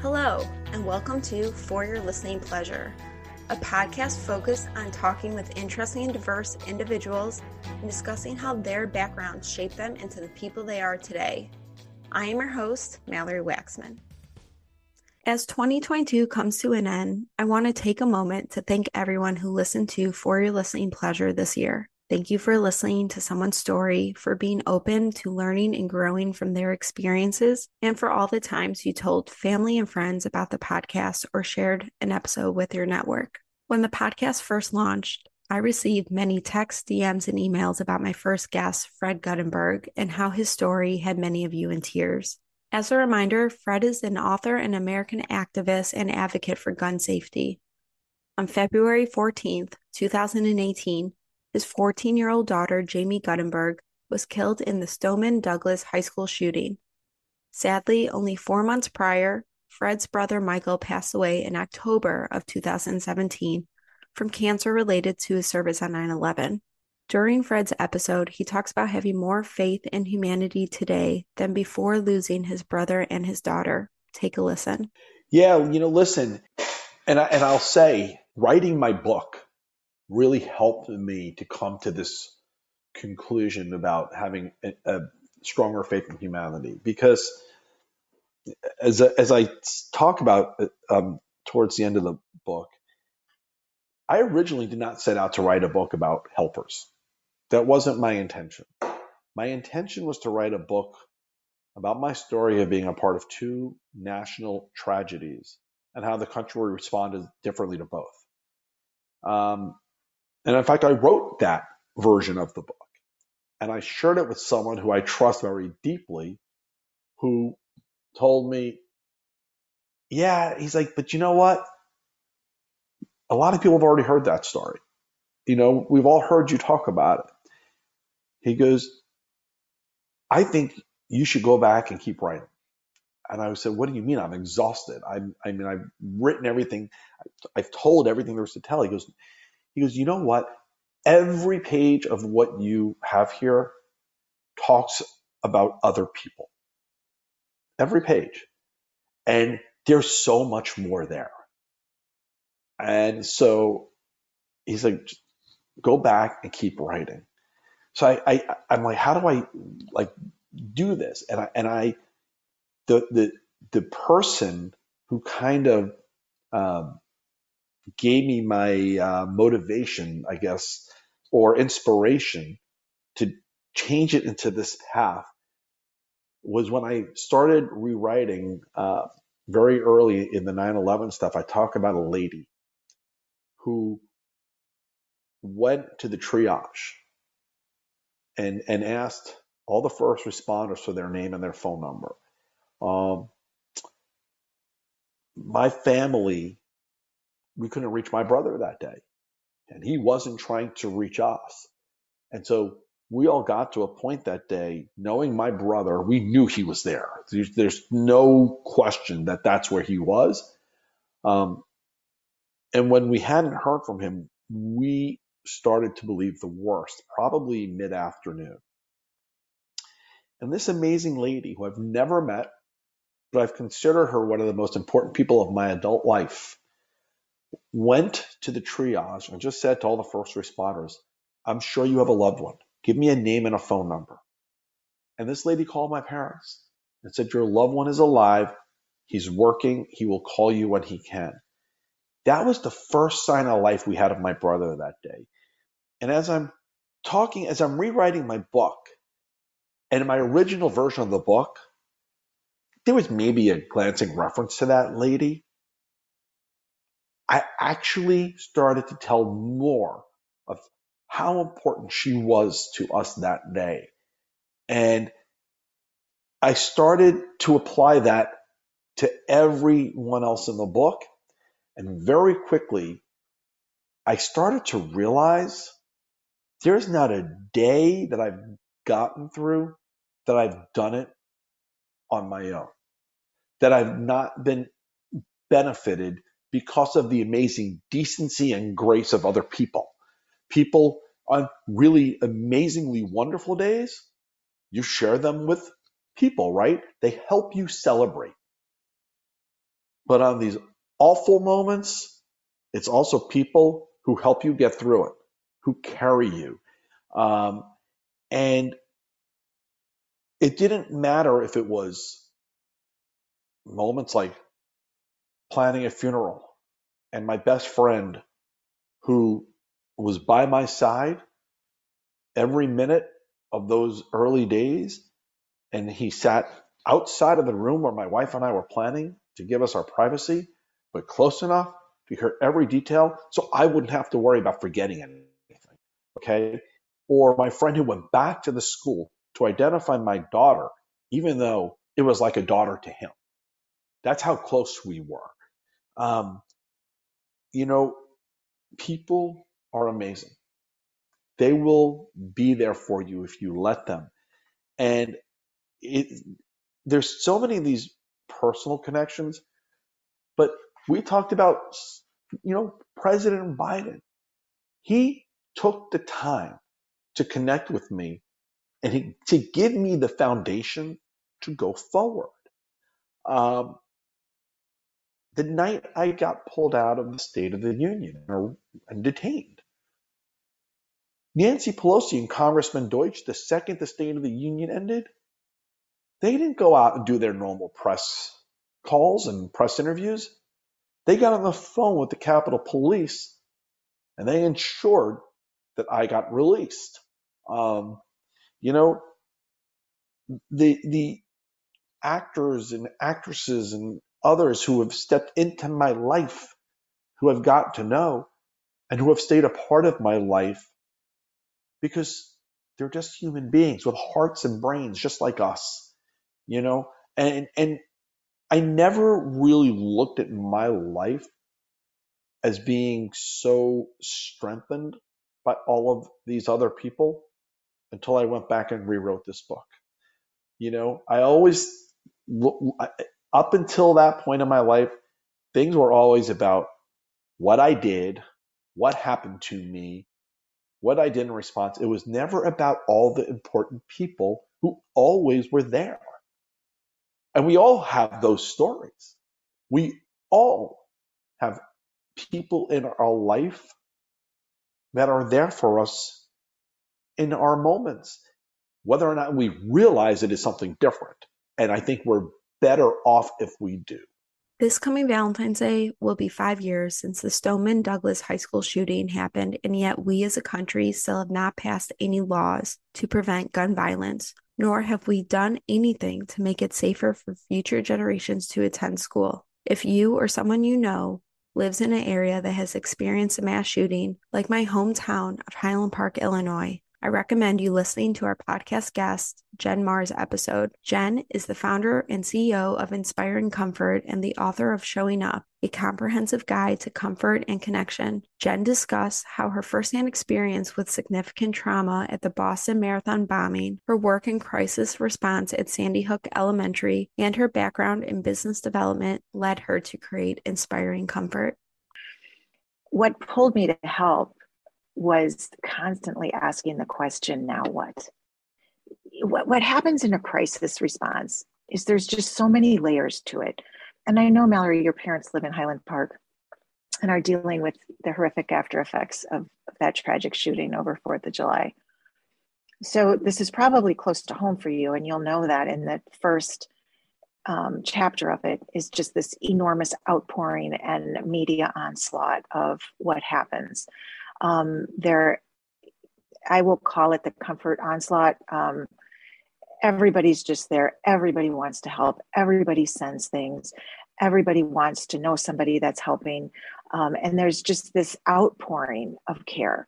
Hello, and welcome to For Your Listening Pleasure, a podcast focused on talking with interesting and diverse individuals and discussing how their backgrounds shape them into the people they are today. I am your host, Mallory Waxman. As 2022 comes to an end, I want to take a moment to thank everyone who listened to For Your Listening Pleasure this year. Thank you for listening to someone's story, for being open to learning and growing from their experiences, and for all the times you told family and friends about the podcast or shared an episode with your network. When the podcast first launched, I received many texts, DMs, and emails about my first guest, Fred Guttenberg, and how his story had many of you in tears. As a reminder, Fred is an author and American activist and advocate for gun safety. On February 14th, 2018, his 14 year old daughter, Jaime Guttenberg, was killed in the Stoneman Douglas High School shooting. Sadly, only four months prior, Fred's brother Michael passed away in October of 2017 from cancer related to his service on 9 11. During Fred's episode, he talks about having more faith in humanity today than before losing his brother and his daughter. Take a listen. Yeah, you know, listen, and I, and I'll say, writing my book really helped me to come to this conclusion about having a, a stronger faith in humanity because as, as I talk about um, towards the end of the book, I originally did not set out to write a book about helpers. That wasn't my intention. My intention was to write a book about my story of being a part of two national tragedies and how the country responded differently to both. Um, and in fact, I wrote that version of the book and I shared it with someone who I trust very deeply who told me, yeah, he's like, but you know what? A lot of people have already heard that story. You know, we've all heard you talk about it. He goes, I think you should go back and keep writing. And I said, what do you mean? I'm exhausted. I'm, I mean, I've written everything. I've told everything there was to tell. He goes, he goes, you know what? Every page of what you have here talks about other people. Every page. And there's so much more there. And so he's like, go back and keep writing. So I, I I'm like, how do I like do this? And I and I the the the person who kind of um, gave me my uh, motivation, I guess, or inspiration to change it into this path was when I started rewriting uh, very early in the 9 11 stuff. I talk about a lady who went to the triage and, and asked all the first responders for their name and their phone number. Um, my family we couldn't reach my brother that day. And he wasn't trying to reach us. And so we all got to a point that day, knowing my brother, we knew he was there. There's, there's no question that that's where he was. Um, and when we hadn't heard from him, we started to believe the worst, probably mid afternoon. And this amazing lady who I've never met, but I've considered her one of the most important people of my adult life, went to the triage and just said to all the first responders, I'm sure you have a loved one. Give me a name and a phone number. And this lady called my parents and said, Your loved one is alive. He's working. He will call you when he can. That was the first sign of life we had of my brother that day. And as I'm talking, as I'm rewriting my book, and my original version of the book, there was maybe a glancing reference to that lady. I actually started to tell more of how important she was to us that day. And I started to apply that to everyone else in the book. And very quickly, I started to realize there's not a day that I've gotten through that I've done it on my own, that I've not been benefited because of the amazing decency and grace of other people. People on really amazingly wonderful days, you share them with people, right? They help you celebrate. But on these awful moments, it's also people who help you get through it, who carry you. Um, and it didn't matter if it was moments like planning a funeral and my best friend who was by my side every minute of those early days and he sat outside of the room where my wife and I were planning to give us our privacy, but close enough to hear every detail so I wouldn't have to worry about forgetting anything. Okay. Or my friend who went back to the school to identify my daughter, even though it was like a daughter to him. That's how close we were. Um, you know, people are amazing. They will be there for you if you let them. And it, there's so many of these personal connections, but we talked about, you know, President Biden. He took the time to connect with me and he, to give me the foundation to go forward. Um, the night I got pulled out of the State of the Union and detained, Nancy Pelosi and Congressman Deutch, the second the State of the Union ended, they didn't go out and do their normal press calls and press interviews. They got on the phone with the Capitol Police and they ensured that I got released. Um, you know, the the actors and actresses and others who have stepped into my life, who have got to know, and who have stayed a part of my life because they're just human beings with hearts and brains just like us, you know? And and I never really looked at my life as being so strengthened by all of these other people until I went back and rewrote this book. You know, I always, up until that point in my life, things were always about what I did, what happened to me, what I did in response. It was never about all the important people who always were there. And we all have those stories. We all have people in our life that are there for us in our moments, whether or not we realize it is something different. And I think we're better off if we do. This coming Valentine's Day will be five years since the Stoneman Douglas High School shooting happened, and yet we as a country still have not passed any laws to prevent gun violence, nor have we done anything to make it safer for future generations to attend school. If you or someone you know lives in an area that has experienced a mass shooting, like my hometown of Highland Park, Illinois, I recommend you listening to our podcast guest, Jen Marr's episode. Jen is the founder and CEO of Inspiring Comfort and the author of Showing Up, a comprehensive guide to comfort and connection. Jen discussed how her firsthand experience with significant trauma at the Boston Marathon bombing, her work in crisis response at Sandy Hook Elementary, and her background in business development led her to create Inspiring Comfort. What pulled me to help was constantly asking the question now what? what what happens in a crisis response is there's just so many layers to it. And i know mallory your parents live in highland park and are dealing with the horrific after effects of, that tragic shooting over fourth of july. So this is probably close to home for you and you'll know that in the first um, chapter of it is just this enormous outpouring and media onslaught of what happens um, there, I will call it the comfort onslaught. Um, everybody's just there. Everybody wants to help. Everybody sends things. Everybody wants to know somebody that's helping. Um, and there's just this outpouring of care.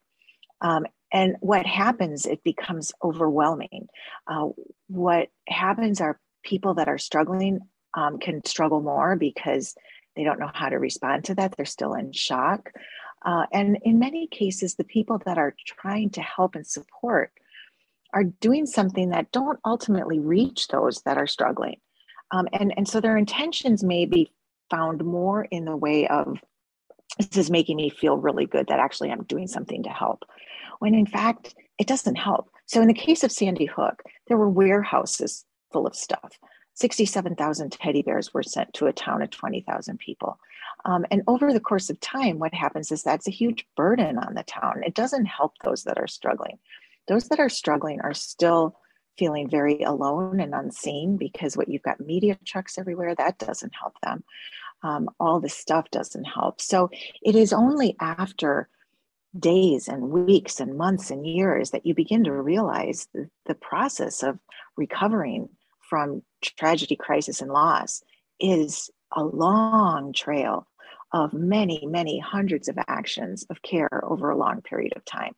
Um, and what happens, it becomes overwhelming. Uh, what happens are people that are struggling um, can struggle more because they don't know how to respond to that. They're still in shock. Uh, and in many cases, the people that are trying to help and support are doing something that don't ultimately reach those that are struggling. Um, and, and so their intentions may be found more in the way of this is making me feel really good that actually I'm doing something to help, when in fact, it doesn't help. So in the case of Sandy Hook, there were warehouses full of stuff. 67,000 teddy bears were sent to a town of 20,000 people. Um, and over the course of time, what happens is that's a huge burden on the town. It doesn't help those that are struggling. Those that are struggling are still feeling very alone and unseen because what you've got media trucks everywhere, that doesn't help them. Um, all this stuff doesn't help. So it is only after days and weeks and months and years that you begin to realize the, the process of recovering from tragedy, crisis, and loss is a long trail of many, many hundreds of actions of care over a long period of time.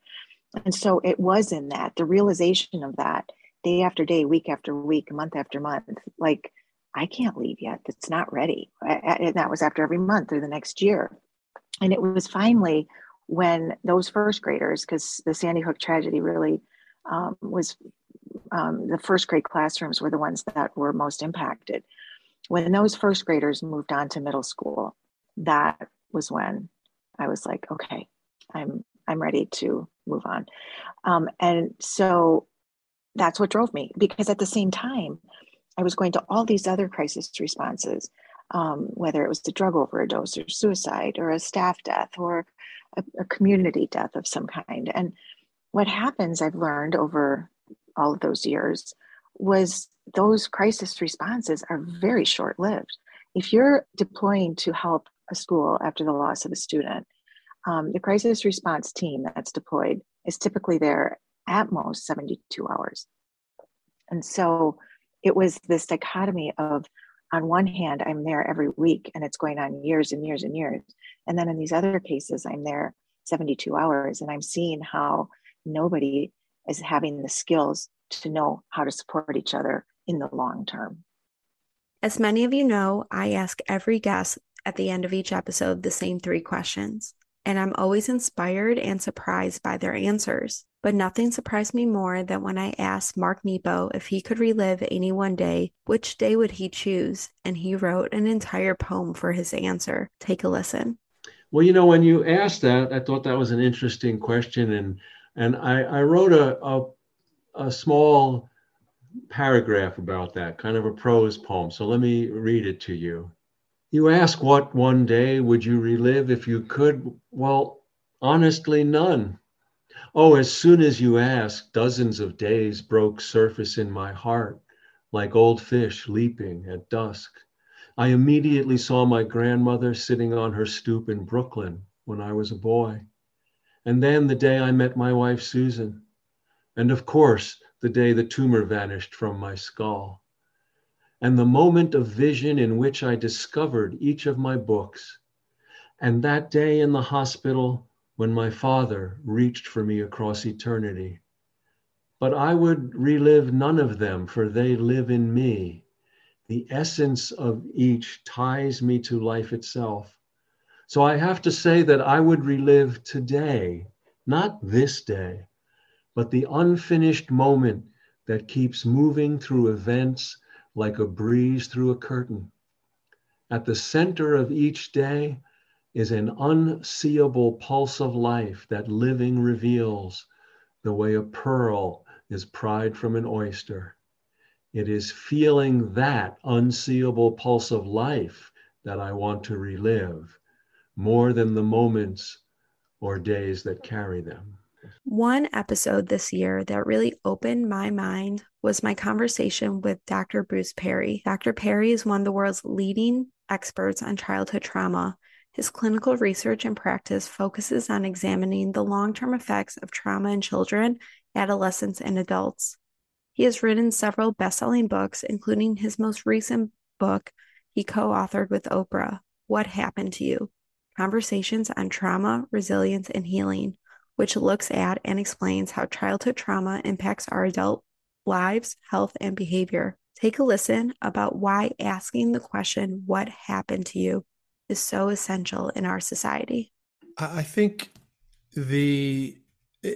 And so it was in that, the realization of that day after day, week after week, month after month, like, I can't leave yet. It's not ready. And that was after every month or the next year. And it was finally when those first graders, because the Sandy Hook tragedy really um, was um, the first grade classrooms were the ones that were most impacted. When those first graders moved on to middle school, that was when I was like, okay, I'm I'm ready to move on. Um, and so that's what drove me because at the same time, I was going to all these other crisis responses, um, whether it was a drug overdose or suicide or a staff death or a, a community death of some kind. And what happens, I've learned over all of those years, was those crisis responses are very short lived. If you're deploying to help a school after the loss of a student, um, the crisis response team that's deployed is typically there at most 72 hours. And so it was this dichotomy of on one hand, I'm there every week and it's going on years and years and years. And then in these other cases, I'm there 72 hours and I'm seeing how nobody is having the skills to know how to support each other in the long term. As many of you know, I ask every guest at the end of each episode the same three questions, and I'm always inspired and surprised by their answers. But nothing surprised me more than when I asked Mark Nepo if he could relive any one day, which day would he choose? And he wrote an entire poem for his answer. Take a listen. Well, you know, when you asked that, I thought that was an interesting question, and and I, I wrote a, a a small paragraph about that, kind of a prose poem. So let me read it to you. You ask what one day would you relive if you could? Well, honestly, none. Oh, as soon as you ask, dozens of days broke surface in my heart like old fish leaping at dusk. I immediately saw my grandmother sitting on her stoop in Brooklyn when I was a boy. And then the day I met my wife, Susan. And of course, the day the tumor vanished from my skull. And the moment of vision in which I discovered each of my books. And that day in the hospital when my father reached for me across eternity. But I would relive none of them, for they live in me. The essence of each ties me to life itself. So I have to say that I would relive today, not this day, but the unfinished moment that keeps moving through events like a breeze through a curtain. At the center of each day is an unseeable pulse of life that living reveals the way a pearl is pried from an oyster. It is feeling that unseeable pulse of life that I want to relive more than the moments or days that carry them. One episode this year that really opened my mind was my conversation with Dr. Bruce Perry. Dr. Perry is one of the world's leading experts on childhood trauma his clinical research and practice focuses on examining the long term effects of trauma in children, adolescents, and adults. He has written several best selling books, including his most recent book he co authored with Oprah What Happened to You? Conversations on Trauma, Resilience, and Healing, which looks at and explains how childhood trauma impacts our adult lives, health, and behavior. Take a listen about why asking the question, What happened to you? is so essential in our society. I think the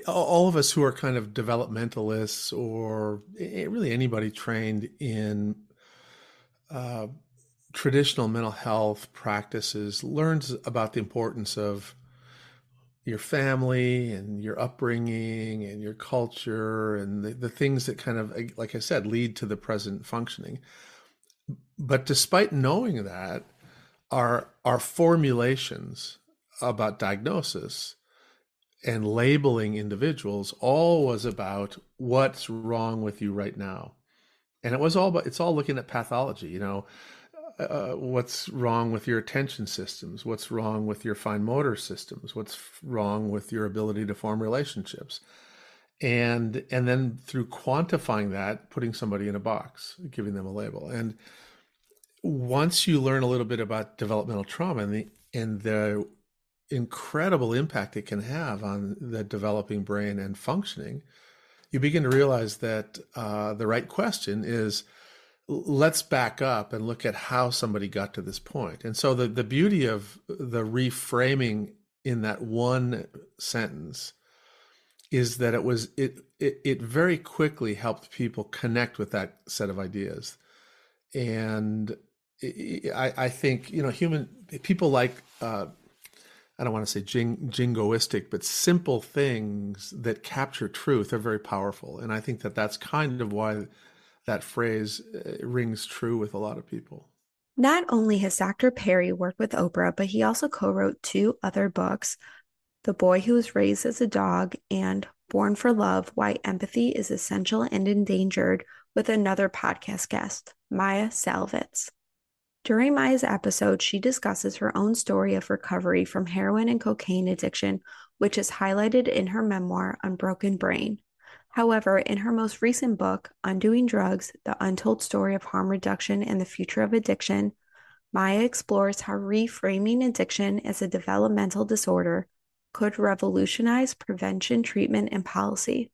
all of us who are kind of developmentalists or really anybody trained in uh, traditional mental health practices learns about the importance of your family and your upbringing and your culture and the, the things that kind of like i said lead to the present functioning. But despite knowing that, our our formulations about diagnosis and labeling individuals all was about what's wrong with you right now. And it was all about it's all looking at pathology you know uh, what's wrong with your attention systems? What's wrong with your fine motor systems? What's wrong with your ability to form relationships? And and then through quantifying that putting somebody in a box giving them a label. And once you learn a little bit about developmental trauma and the and the incredible impact it can have on the developing brain and functioning, you begin to realize that uh, the right question is let's back up and look at how somebody got to this point. And so the, the beauty of the reframing in that one sentence is that it was it, it it very quickly helped people connect with that set of ideas and I, I think you know human people like uh, I don't want to say jing, jingoistic, but simple things that capture truth are very powerful, and I think that that's kind of why that phrase uh, rings true with a lot of people. Not only has Dr. Perry worked with Oprah, but he also co-wrote two other books: "The Boy Who Was Raised as a Dog" and "Born for Love: Why Empathy is Essential and Endangered," with another podcast guest, Maia Szalavitz. During Maia's episode, she discusses her own story of recovery from heroin and cocaine addiction, which is highlighted in her memoir, Unbroken Brain. However, in her most recent book, Undoing Drugs The Untold Story of Harm Reduction and the Future of Addiction, Maia explores how reframing addiction as a developmental disorder could revolutionize prevention, treatment, and policy.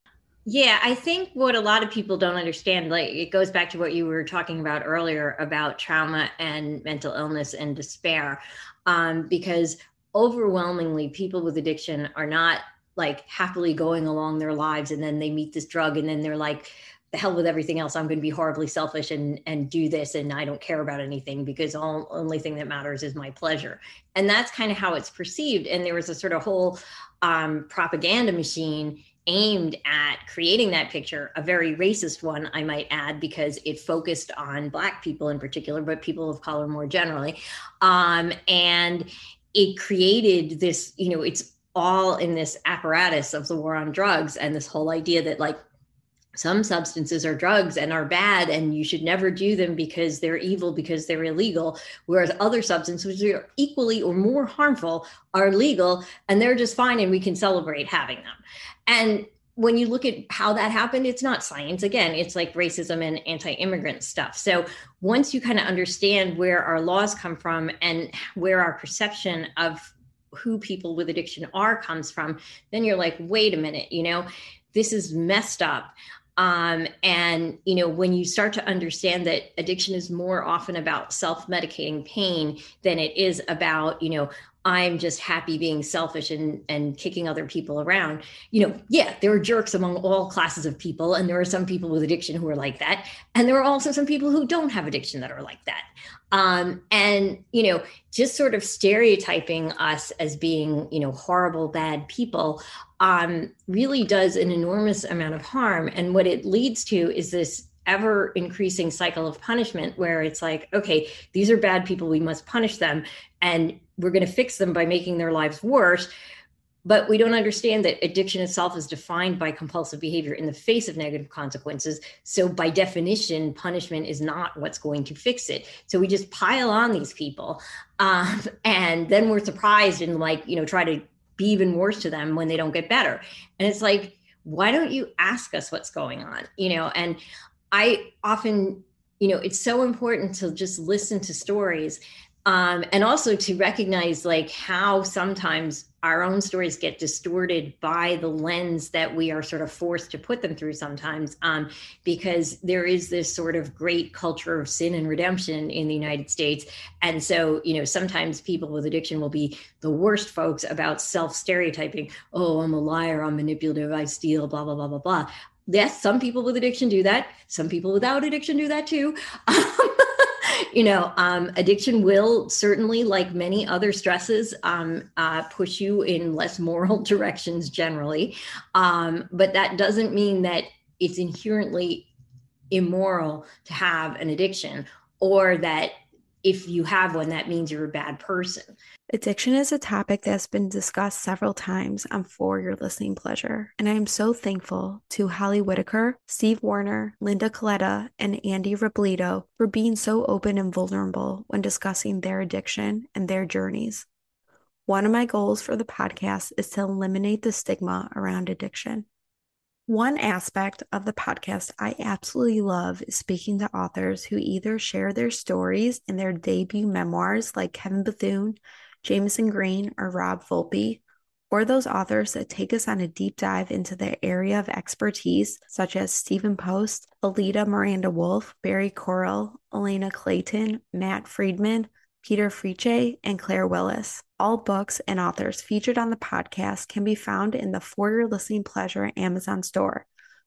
Yeah, I think what a lot of people don't understand, like it goes back to what you were talking about earlier about trauma and mental illness and despair. Um, because overwhelmingly, people with addiction are not like happily going along their lives and then they meet this drug and then they're like, the hell with everything else. I'm going to be horribly selfish and and do this, and I don't care about anything because all only thing that matters is my pleasure. And that's kind of how it's perceived. And there was a sort of whole um, propaganda machine aimed at creating that picture, a very racist one, I might add, because it focused on Black people in particular, but people of color more generally. Um, and it created this, you know, it's all in this apparatus of the war on drugs and this whole idea that, like, some substances are drugs and are bad and you should never do them because they're evil because they're illegal whereas other substances which are equally or more harmful are legal and they're just fine and we can celebrate having them and when you look at how that happened, it's not science. Again, it's like racism and anti immigrant stuff. So once you kind of understand where our laws come from and where our perception of who people with addiction are comes from, then you're like, wait a minute, you know, this is messed up. Um, and you know when you start to understand that addiction is more often about self-medicating pain than it is about you know I'm just happy being selfish and and kicking other people around. You know, yeah, there are jerks among all classes of people, and there are some people with addiction who are like that, and there are also some people who don't have addiction that are like that. Um, and you know, just sort of stereotyping us as being you know horrible, bad people um, really does an enormous amount of harm. And what it leads to is this ever increasing cycle of punishment where it's like okay these are bad people we must punish them and we're going to fix them by making their lives worse but we don't understand that addiction itself is defined by compulsive behavior in the face of negative consequences. So by definition punishment is not what's going to fix it. So we just pile on these people um, and then we're surprised and like you know try to be even worse to them when they don't get better. And it's like why don't you ask us what's going on you know? And i often you know it's so important to just listen to stories um, and also to recognize like how sometimes our own stories get distorted by the lens that we are sort of forced to put them through sometimes um, because there is this sort of great culture of sin and redemption in the united states. And so you know sometimes people with addiction will be the worst folks about self stereotyping oh i'm a liar i'm manipulative i steal blah blah blah blah blah. Yes some people with addiction do that. Some people without addiction do that too you know, um, addiction will certainly, like many other stresses, um, uh, push you in less moral directions generally. Um, but that doesn't mean that it's inherently immoral to have an addiction or that if you have one, that means you're a bad person. Addiction is a topic that's been discussed several times on For Your Listening Pleasure, and I am so thankful to Holly Whitaker, Steve Warner, Linda Coletta, and Andy Rebolito for being so open and vulnerable when discussing their addiction and their journeys. One of my goals for the podcast is to eliminate the stigma around addiction. One aspect of the podcast I absolutely love is speaking to authors who either share their stories in their debut memoirs, like Kevin Bethune, Jameson Green, or Rob Volpe, or those authors that take us on a deep dive into their area of expertise, such as Stephen Post, Alita Miranda Wolf, Barry Coral, Elena Clayton, Matt Friedman, Peter Friche, and Claire Willis. All books and authors featured on the podcast can be found in the For Your Listening Pleasure Amazon store.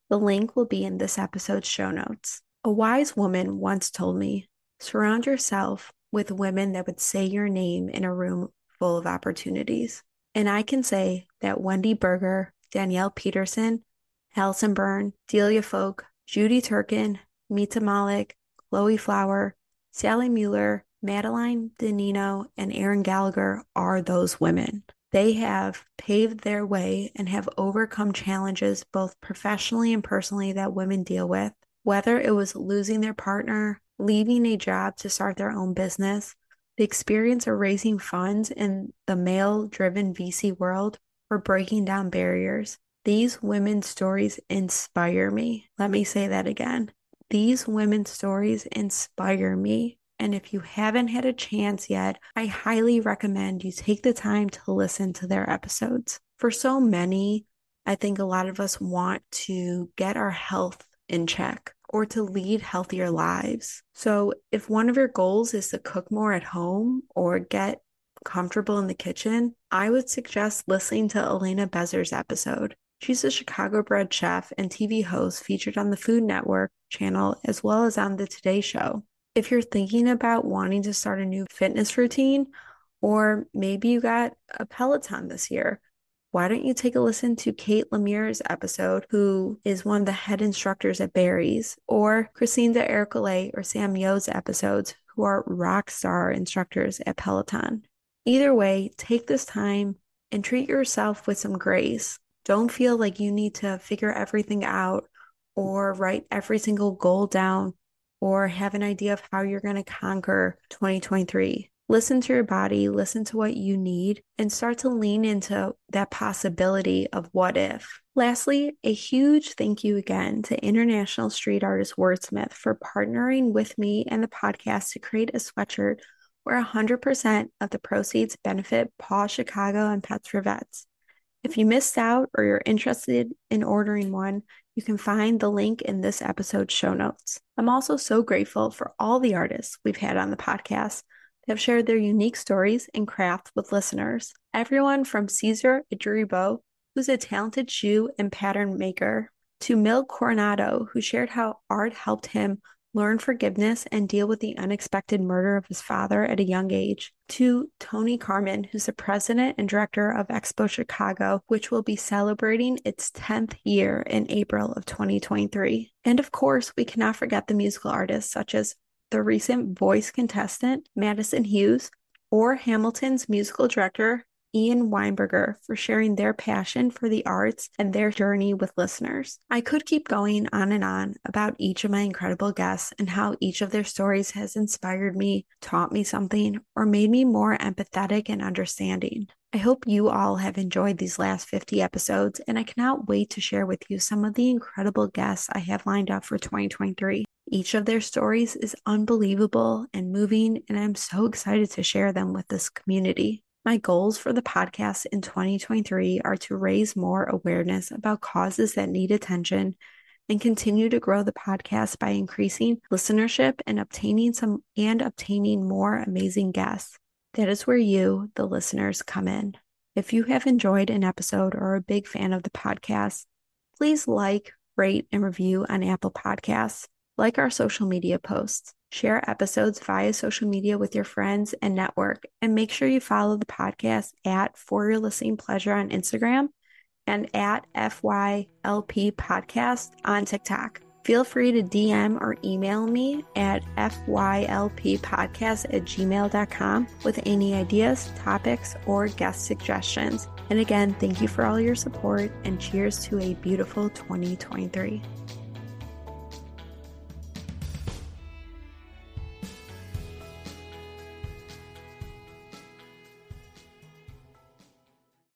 The link will be in this episode's show notes. A wise woman once told me surround yourself with women that would say your name in a room full of opportunities. And I can say that Wendy Berger, Danielle Peterson, Alison Byrne, Delia Folk, Judy Turkin, Mita Mallick, Chloe Flower, Sally Mueller, Madeline Denino and Erin Gallagher are those women. They have paved their way and have overcome challenges both professionally and personally that women deal with, whether it was losing their partner, leaving a job to start their own business, the experience of raising funds in the male driven VC world, or breaking down barriers. These women's stories inspire me. Let me say that again. These women's stories inspire me. And if you haven't had a chance yet, I highly recommend you take the time to listen to their episodes. For so many, I think a lot of us want to get our health in check or to lead healthier lives. So, if one of your goals is to cook more at home or get comfortable in the kitchen, I would suggest listening to Elena Bezer's episode. She's a Chicago bred chef and TV host featured on the Food Network channel as well as on The Today Show if you're thinking about wanting to start a new fitness routine, or maybe you got a Peloton this year, why don't you take a listen to Kate Lemire's episode, who is one of the head instructors at Barry's, or Christine D'Ercole or Sam Yo's episodes, who are rock star instructors at Peloton. Either way, take this time and treat yourself with some grace. Don't feel like you need to figure everything out or write every single goal down or have an idea of how you're going to conquer 2023. Listen to your body, listen to what you need, and start to lean into that possibility of what if. Lastly, a huge thank you again to international street artist WRDSMTH for partnering with me and the podcast to create a sweatshirt where 100% of the proceeds benefit PAWS Chicago and Pets for Vets. If you missed out or you're interested in ordering one, you can find the link in this episode's show notes. I'm also so grateful for all the artists we've had on the podcast that have shared their unique stories and craft with listeners. Everyone from Caesar Adjuribo, who's a talented shoe and pattern maker, to Mil Coronado, who shared how art helped him learn forgiveness, and deal with the unexpected murder of his father at a young age, to Tony Karman, who's the president and director of Expo Chicago, which will be celebrating its 10th year in April of 2023. And of course, we cannot forget the musical artists such as the recent voice contestant, Madison Hughes, or Hamilton's musical director, Ian Weinberger for sharing their passion for the arts and their journey with listeners. I could keep going on and on about each of my incredible guests and how each of their stories has inspired me, taught me something, or made me more empathetic and understanding. I hope you all have enjoyed these last 50 episodes, and I cannot wait to share with you some of the incredible guests I have lined up for 2023. Each of their stories is unbelievable and moving, and I'm so excited to share them with this community. My goals for the podcast in 2023 are to raise more awareness about causes that need attention and continue to grow the podcast by increasing listenership and obtaining some and obtaining more amazing guests. That is where you, the listeners, come in. If you have enjoyed an episode or are a big fan of the podcast, please like, rate, and review on Apple Podcasts. Like our social media posts. Share episodes via social media with your friends and network. And make sure you follow the podcast at For Your Listening Pleasure on Instagram and at FYLP Podcast on TikTok. Feel free to DM or email me at fylppodcast at gmail.com with any ideas, topics, or guest suggestions. And again, thank you for all your support and cheers to a beautiful 2023.